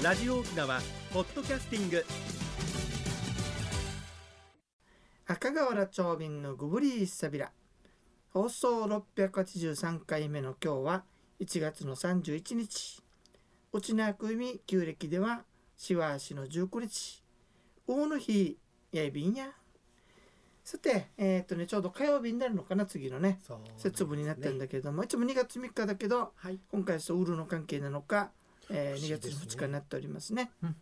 ラジオ沖縄ポッドキャスティング。赤瓦町民のグブリーサビラ。放送683回目の今日は1月の31日。内縄久海旧暦ではしわしの19日。大の日やいびんや。さてえっ、とねちょうど火曜日になるのかな次のね節分になってるんだけども、いつも2月3日だけどはい。今回はそうウールの関係なのか、えー2月不思議ですね。2日になっておりますね。うん。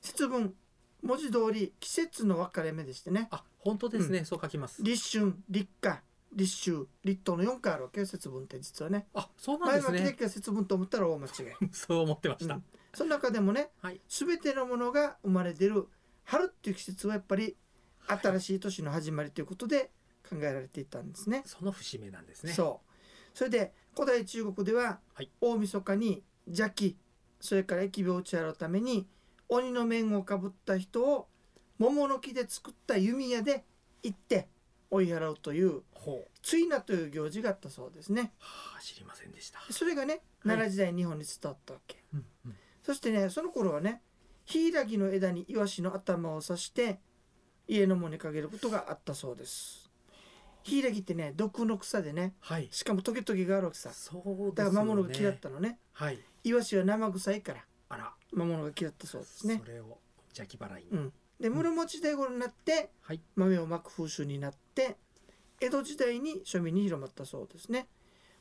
節分。文字通り季節の分かれ目でしてね。あ本当ですね、そう書きます。立春立夏立秋立冬の4回あるわけよ節分って実はね。あそうなん前ですね。は季節分と思ったら大間違い。そう思ってました、うん。その中でもねはい。全てのものが生まれてる春っていう季節はやっぱり新しい年の始まりということで考えられていたんですね。その節目なんですね。そう。それで古代中国では、はい。大晦日に邪気それから疫病を打ち払うために鬼の面をかぶった人を桃の木で作った弓矢で行って追い払うというほう。追名という行事があったそうですね。はあ知りませんでした、それがね奈良時代に日本に伝わったわけ、うんうん。そしてねその頃はねヒイラギの枝にイワシの頭を刺して家の門にかけることがあったそうです。ヒイラギってね毒の草でねはい。しかもトゲトゲがあるわけさ。ね。だから魔物が嫌ったのね。はいイワシは生臭いからあら魔物が嫌ったそうですね。それを邪気払いに、うん。で室町時代頃になってはい。豆をまく風習になって江戸時代に庶民に広まったそうですね。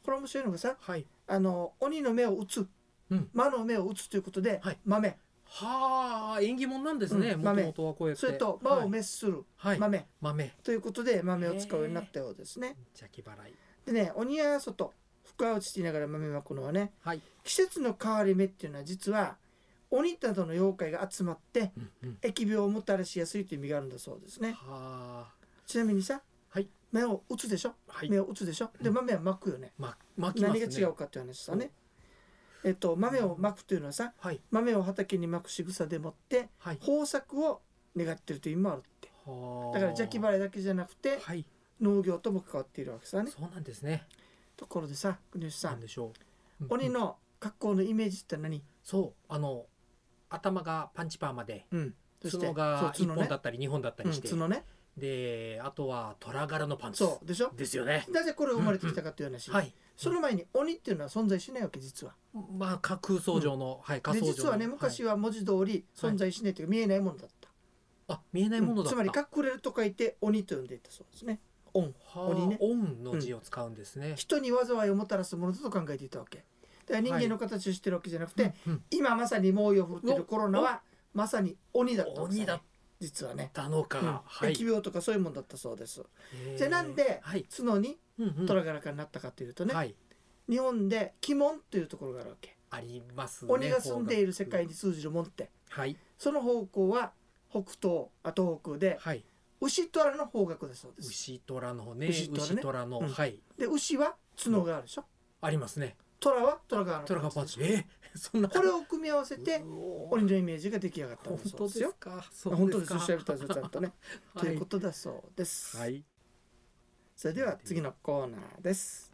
これ面白いのがさはい。あの鬼の目を打つ、うん。魔の目を打つということで、はい。豆。はあ縁起物なんですねうん豆。もとはこうやって。それと魔を滅するはい、はい、豆。豆。ということで豆を使うようになったようですね。邪気払い。でね鬼や外深打ちってながら豆まくのはねはい、季節の変わり目っていうのは実は鬼などの妖怪が集まってうんうん、疫病をもたらしやすいという意味があるんだそうですね。はあ。ちなみにさ、はい。目を打つでしょ、はい。目を打つでしょ？でうん。豆は巻くよね、ま巻きます何ねが違うかっていう話さね。えっと豆を巻くというのはさはい。豆を畑に巻く仕草でもってはい。豊作を願ってるという意味もあるって。はあ。だから邪気払いだけじゃなくてはい。農業とも関わっているわけさね。そうなんですねところでさ国吉さなんんでしょう、うん。鬼の格好のイメージって何？そう。あの頭がパンチパーマでうん。そして角が1そう角ね。本だったり2本だったうんりして、角ね。であとは虎柄のパンツ。そうでしょ？ですよね。なぜこれが生まれてきたかという話、はい。その前に鬼っていうのは存在しないわけ実は。まあか空想上の、はい仮で想上の。実はね昔は文字通り存在しないというか見えないものだった、はい。あ見えないものだった、つまり隠れると書いて鬼と呼んでいたそうですね恩はあ鬼ね。オンの字を使うんですね、人に災いをもたらすものだと考えていたわけ。だから人間の形をしてるわけじゃなくて、うん今まさに猛威を振るっているコロナはまさに鬼だったわけ鬼だっ実はね、たのか、うん。はい。疫病とかそういうもんだったそうです、じゃあなんではい、角にうんうん。虎柄かになったかというとね、はい。日本で鬼門というところがあるわけ、ありますね。鬼が住んでいる世界に通じる門って。はい。その方向は北東あ東北ではい牛虎の方角だそうです。牛虎のね。牛牛虎ね。虎の、うん。はい。で牛は角があるでしょ？ありますね。虎は虎側の虎がパンチ。え？ー そんな。これを組み合わせて鬼のイメージが出来上がったんでよ。当ですすか。本当です。かおっしゃるとおりですちゃんとね、とはいいうことだそうです、はい。それでは次のコーナーです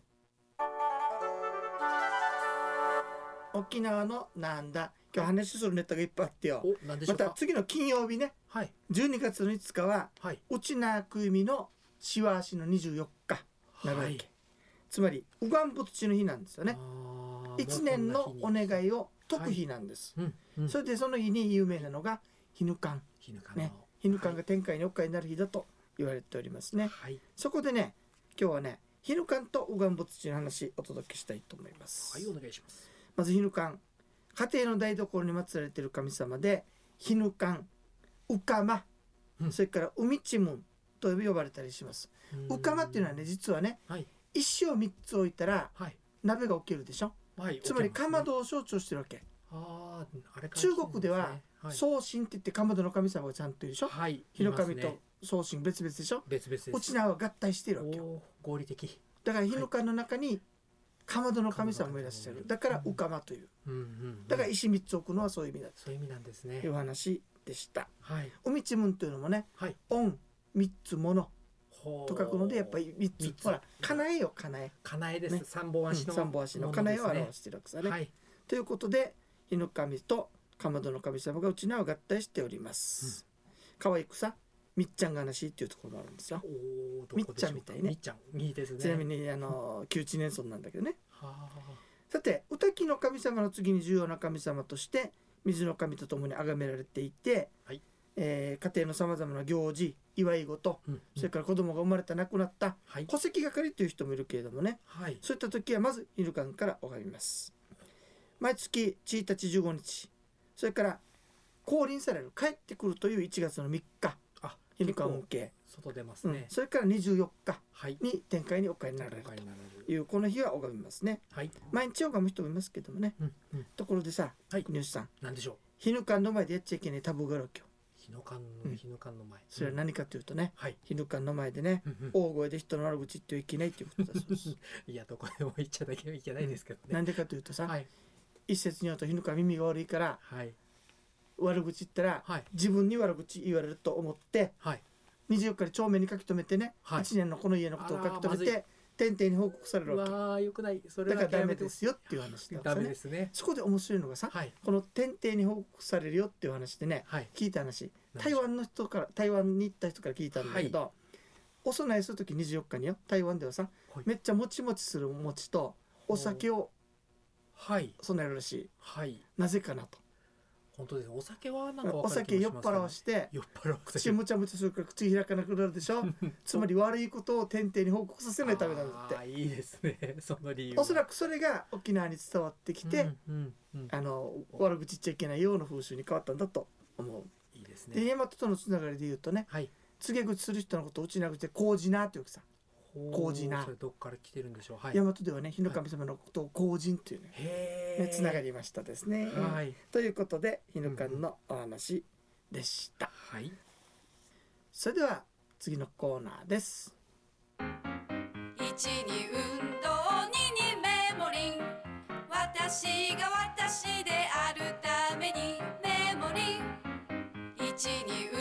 沖縄のなんだ？今日話するネタがいっぱいあってよ。お何でしょまうか？た次の金曜日ね。はい。12月の5日ははい。内縄久海のしわしの24日。なるわけ、はいつまり右岸仏地の日なんですよね。あー一年のお願いいを解く日なんです、うんうん。それでその日に有名なのが日ぬかん日ぬかの。ね。日ぬかんが天界におっかいになる日だと言われておりますね。はい。そこでね今日はね日ぬかんと右岸仏地の話お届けしたいと思います、はいお願いしますまず日ぬかん。家庭の台所に祀られている神様で日ぬかんうかま、うん。それから海ちむんと呼ばれたりします。うかまっていうのはね実はねはい。石を3つ置いたらはい。鍋が起きるでしょ？はいつまりかまどを象徴してるわけ、あーあれ中国では聞いたんすね。はい。送信って言ってかまどの神様がちゃんといるでしょ？はい日の神と送信別々でしょ？別々です。うちなは合体しているわけ。よ合理的。だから日の神の中にかまどの神様もいらっしゃる。だからうかまという。うんうんうん。だから石3つ置くのはそういう意味だそういう意味なんですね。という話でした。はい。海ちむんというのもねはい。恩3つもの。ほと書くのでやっぱり3つ。三つほら叶えよ叶え。かなえです、ね。三本足の三本足のも叶えを表してるわけさね、はい。ということで日の神とかまどの神様がうちなを合体しております、可愛くさみっちゃんがなしっていうところもあるんですよ。みっちゃんみたいね。みっちゃんいいですね。ちなみにあの旧知年村なんだけどね。はさて歌木の神様の次に重要な神様として水の神とともに崇められていて、はい。えー家庭のさまざまな行事祝い事あ、うん。それから子供が生まれた亡くなったはい。戸籍係という人もいるけれどもね。はい。そういった時はまず犬館から拝みます。毎月1日15日それから降臨される帰ってくるという1月の3日あ犬結構館向け、外出ますうん。ね、それから24日はい。に展開にお帰りになられると。いうこの日は拝みますね。はい。毎日拝む人もいますけどもね。うんうん。ところでさはい。国吉さん。なんでしょう？日ぬかんの前でやっちゃいけないタブーがあるわけよ日の館うん。の日の館の前。それは何かというとねはい。日ぬかんの前でねうんうん。大声で人の悪口言ってはいけないということだそうです。いやどこでも行っちゃいけないですけどね。なんでかというとさはい。一説によると日ぬかん耳が悪いからはい悪口言ったらはい。自分に悪口言われると思ってはい。24日に帳面に書き留めてね、はい。1年のこの家のことを書き留めて天々に報告されうるわわーよくない。そけれはだからダメですよっていう話なんですすね。そこで面白いのがさはい。この天々に報告されるよっていう話でねはい。聞いた話。台湾の人から台湾に行った人から聞いたんだけど、お供えする時24日によ台湾ではさ、はい。めっちゃもちもちする餅とお酒をはい。供えるらしい。なぜかなと本当です。お酒はなんかわお酒酔っ払わして酔っ払わ口むちゃむちゃするから口開かなくなるでしょ？つまり悪いことを天々に報告させないためなんだって。あーいいですね。その理由おそらくそれが沖縄に伝わってきて、うんうんうんあの悪口言っちゃいけないような風習に変わったんだと思う。いいですでね大和とのつながりで言うとねはい。告げ口する人のことをうちな口で「麹な」っていうわけさ、ほう麹なそれどっから来てるんでしょう。はい。大和ではね日の神様のことを麹人っていうねへえねつながりましたですね。はい。ということで日の神のお話でした。はい。それでは次のコーナーです。一に運動二にメモリン。私が私であるためにメモリン。一に運動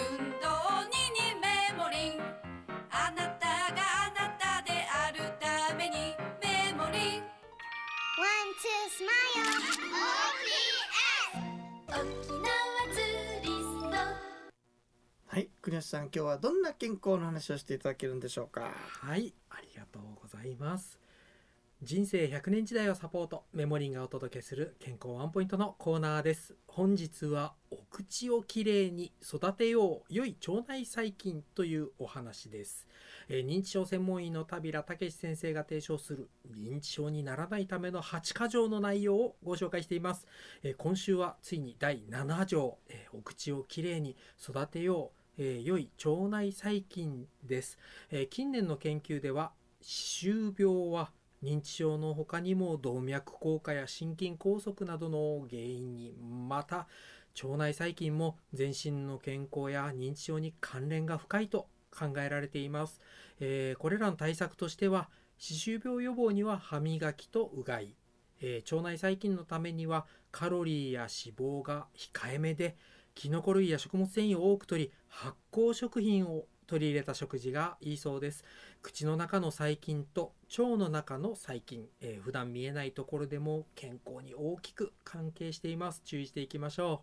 はい、国吉さん今日はどんな健康の話をしていただけるんでしょうか？はい、ありがとうございます。人生100年時代をサポート、メモリンがお届けする健康ワンポイントのコーナーです。本日はお口をきれいに育てよう良い腸内細菌というお話です。えー認知症専門医の田平武先生が提唱する認知症にならないための8箇条の内容をご紹介しています。えー今週はついに第7条、えーお口をきれいに育てよう、え良い腸内細菌です。え近年の研究では歯周病は認知症の他にも動脈硬化や心筋梗塞などの原因にまた腸内細菌も全身の健康や認知症に関連が深いと考えられています、えーこれらの対策としては歯周病予防には歯磨きとうがい、えー腸内細菌のためにはカロリーや脂肪が控えめでキノコ類や食物繊維を多く摂り発酵食品を取り入れた食事がいいそうです。口の中の細菌と腸の中の細菌、えー普段見えないところでも健康に大きく関係しています。注意していきましょ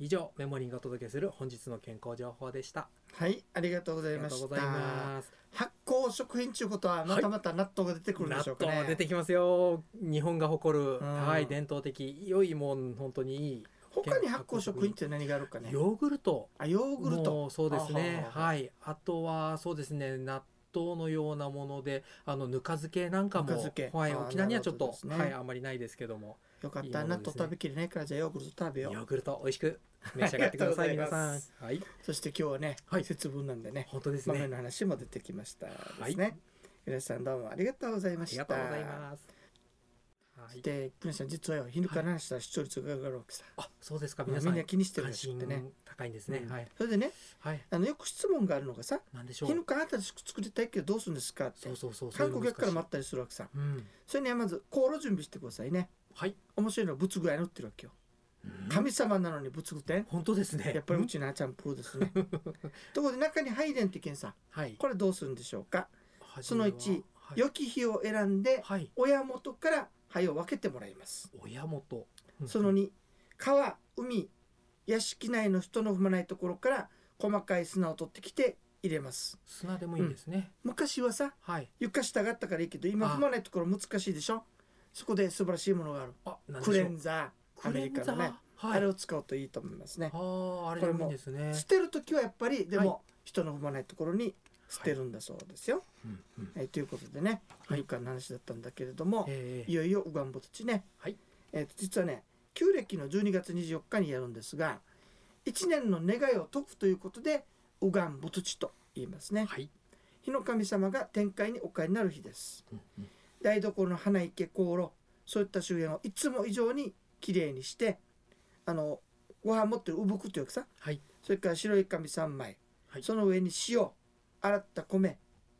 う。以上メモリンがお届けする本日の健康情報でした。はい、ありがとうごあざいました。発酵食品ということはまたまた納豆が出てくるんで納しょうかね。豆出てきますよ。日本が誇る、ん。はい伝統的良いもん本当にいい。他に発酵食品って何があるかね。ヨーグルト。あ、ヨーグルト。そうですね。はい。あとはそうですね納豆のようなものであのぬか漬けなんかもはい、沖縄にはちょっと、ね。はい。あんまりないですけども。よかった、ね。納豆食べきれないからじゃあヨーグルト食べよう。ヨーグルト美味しく召し上がってください皆さん。はい。そして今日はね、はい。節分なんでね、本当ですね。豆の話も出てきましたですね。はい。皆さんどうもありがとうございあました。りがとうございます。はい。で、皆さん実はよ、日ぬかの話したら視聴率が上がるわけさ。あそうですかまあ皆さん。みんな気にしてる関らしく心てね。高いんですね、うん。はい。それでね、はい。あのよく質問があるのがさ、なんでしょう。日ぬかあなたで作りたいけどどうするんですかってそうそうそう観光客からま待ったりするわけさ。うん。それにはまず航路準備してくださいね。はい。面白いのは仏具屋に売ってるわけよ。うん。神様なのに仏具店。本当ですね。やっぱりうちなチャンプーですね。ところで中に入れんといけんさ。はい。これどうするんでしょうか？初その1めははい。良き日を選んではい。親元から灰を分けてもらいます。親元。その2、川、海、屋敷内の人の踏まないところから細かい砂を取ってきて入れます。砂でもいいんですね、昔はさはい。床下があったからいいけど今あ。踏まないところ難しいでしょ？そこで素晴らしいものがある。あクレンザーアメリカのね、はい。あれを使うといいと思いますね。あああれでもいいんですね。捨てる時はやっぱりでも、はい。人の踏まないところに捨てるんだそうですよ、はい。ということでねはい。の話だったんだけれども、ええいよいよウガンボ土ね、はい。えーと実はね旧暦の12月24日にやるんですが1年の願いを解くということでウガンボ土と言いますね。はい、火の神様が天界にお帰りになる日です。うんうん。台所の花池香炉そういった周辺をいつも以上にきれいにしてあのご飯持ってる産くというかさ。はい。それから白い紙3枚、はい。その上に塩洗った米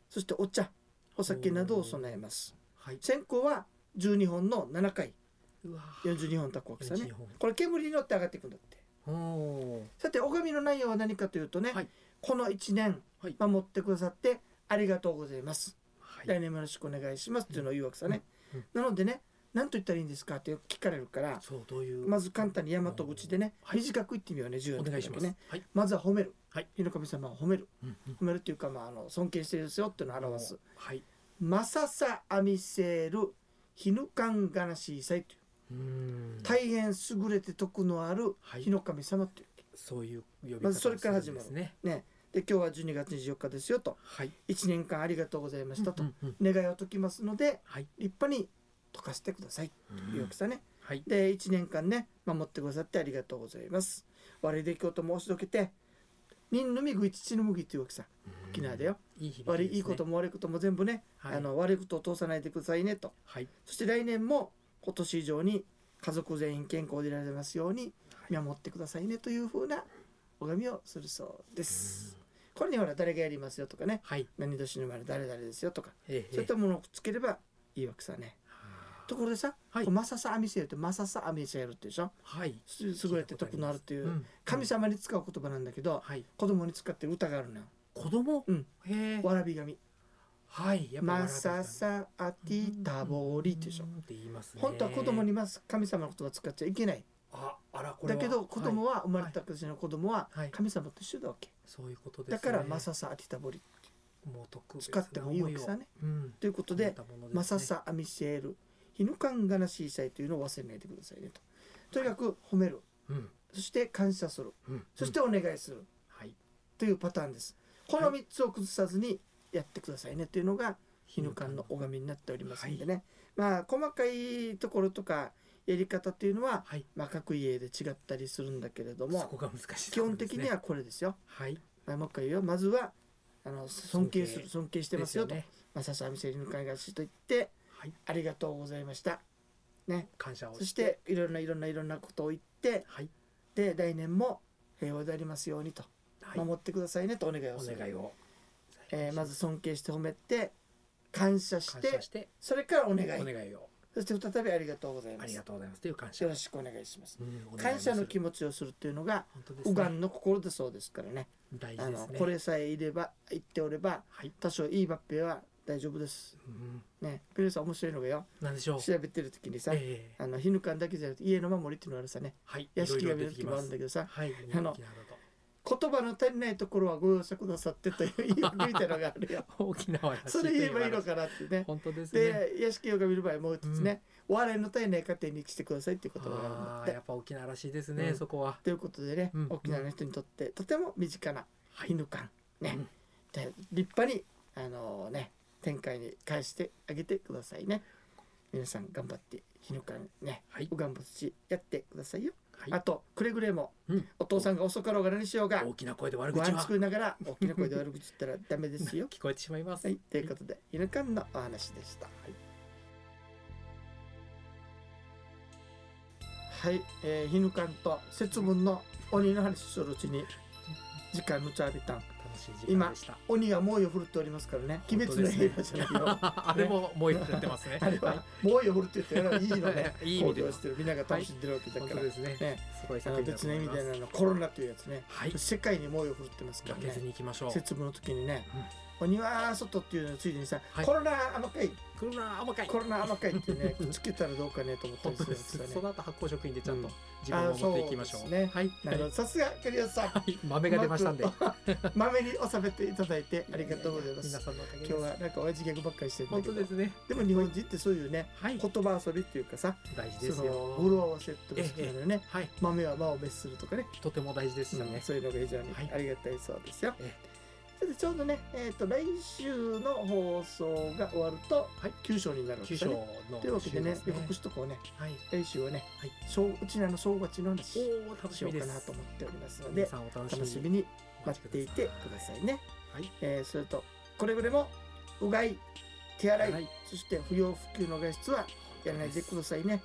そしてお茶お酒などを備えます。はい。線香は12本の7回。うわ42本炊くわけさね。42本。これ煙に乗って上がっていくんだって。さて拝みの内容は何かというとね、はい。この1年はい。守ってくださってありがとうございます、はい。来年もよろしくお願いしますっていうのを言うわけさね、うん。なのでね何と言ったらいいんですか？って聞かれるからそうどういう？まず簡単に大和口でね、はい。短く言ってみようね10お願いします。ねはい。まずは褒める、はい。日の神様を褒める。うんうん。褒めるっていうか、まあ、あの尊敬してるですよっていうのを表す。はい「マササアミセールヒヌカンガナシーサイ」という。大変優れて徳のあるはい。日の神様という、そういう呼び方まずそれから始まるねね。で今日は12月24日ですよと。はい。1年間ありがとうございましたと、うんうんうん。願いを解きますのではい。立派に解かせてください。というわけさね、はい。で1年間ね守ってくださってありがとうございます。悪い出来事申しどけて人のみぐい父の麦っていうわけさ。沖縄だよ。いいね。悪いいいことも悪いことも全部ね、はい。あの悪いことを通さないでくださいねと。はい。そして来年も今年以上に家族全員健康でいられますように見守ってくださいねというふうな拝みをするそうです。これにほら誰がやりますよとかね。はい。何年の生まれ誰々ですよとか。ええそういったものをつければいいわけさね。ところでさ、はい。マササアミセールってマササアミセールってでしょ？はい。す優れて徳のあるっていううん。神様に使う言葉なんだけどはい。子供に使ってる歌があるのよ。子供？うん。へえ。わらび神。はい。やっぱマササアティタボリでしょ？うんって言いますね。本当は子供にます神様の言葉使っちゃいけない。ああらこれは。だけど子供は生まれた時の子供ははい。神様と一緒だわけ。そういうことですだねからマササアティタボリもう特別使ってもいいわけさね。ということでマササアミセールヒヌカンガナシーサイというのを忘れないでくださいねと。とにかく褒めるうん。そして感謝する。うん。そしてお願いする。はい。というパターンです。この3つを崩さずにやってくださいねというのがヒヌカンの拝みになっておりますんでね、まあ細かいところとかやり方っていうのは、はい。まあ、各家で違ったりするんだけれどもそこが難しい基本的にはこれですよ、はい。まあ、もう一回言うよ。まずはあの尊敬する。尊敬してますよと。ね。まあ、ささみせりの会がしと言ってはい。ありがとうございました。ね。感謝をそしていろんないろんないろんなことを言ってはい。で来年も平和でありますようにと、はい。守ってくださいねとお願いをおする。願いを。えーまず尊敬して褒めて感謝してそれからお願い。お願いを。そして再びありがとうございます。ありがとうございます。という感謝。よろしくお願いします。うんお願い感謝の気持持ちをするっていうのが本当ですね。の心だそうですからね。大事ですね。これさえいれば言っておればはい。多少いい抜兵は大丈夫です。うんね。ペルさん面白いのがよ。なんでしょう。調べてる時にさ、ええ。あのヒヌカンだけじゃなくて家の守りっていうのがあるさね。はい屋敷が見る時もあるんだけどさはいあの言葉の足りないところはご容赦くださってという言い訳みたいなのがあるよ。沖縄それ言えばいいのかなってね。本当ですね。で屋敷をが見る場合もう一つね、笑いの絶えない家庭にしてくださいっていう言葉があるんだってやっぱ沖縄らしいですね、うん。そこは。ということでね、うん沖縄の人にとってとても身近なはい。ヒヌカンね、で立派にあのね天界に返してあげてくださいね。皆さん頑張ってヒヌカンね、はい。ウガンボ土やってくださいよ、はい。あとくれぐれもうん。お父さんが遅かろうが何しようが大きな声で悪口は。作りながら大きな声で悪口言ったらダメですよ。聞こえてしまいます、はい。ということでヒヌカンのお話でした。はい、えー、ヒヌカンと節分の鬼の話するうちに時間のチャービタン楽しい時間でした。鬼が猛威を振るっておりますからね。鬼滅の刃じゃないよ。あれももう一回ってますね。あれは猛威を振るって言ってるのはいいのね いい意味でしてる。みんなが楽しんでるわけだ本から、当ですね。ね。すごい作品別の意味でのコロナというやつね、はい。世界に猛威を振るってますからね。に行きましょう。節分の時にねお庭外っていうのついでにさ、はい。コロナ甘かい。来るな甘かい。コロナ甘かいってね くっつけたらどうかねと思ったりするんでですすよね。その後発酵食品でちゃんとうん。自分を持っていきましょう,、うですね。はい。なるほど。さすが栗尾さん。はい。豆が出ましたんで。豆に収めていただいてありがとうございます。皆さんのおかげ今日はなんか親父ギャグばっかりしてるんだ本けど。当ですね。でも日本人ってそういうねはい。言葉遊びっていうかさ大事ですその語よ呂合わせって好きなのよね。はい。豆は魔を滅するとかね。とても大事でしたね、そういうのが非常にはい。ありがたいそうですよ。えそれでちょうどね、えー、と来週の放送が終わると、はい。九章になるんですよね。のというわけでね週予告しとこうね。はい。来週はね、はい。正うちらの正月の話おお楽しようかなと思っておりますの皆でさんお楽しみに待っていてくださいね。はい。えーそれとこれぐらいもうがい手洗い、はい。そして不要不急の外出はやらないでくださいね。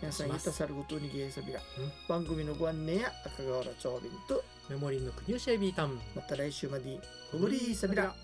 皆さんいたさるごとにゲーサビラ、うん。番組のご案内や赤瓦長瓶とメモリーの国吉エビータン。また来週まで。ご無理さびら。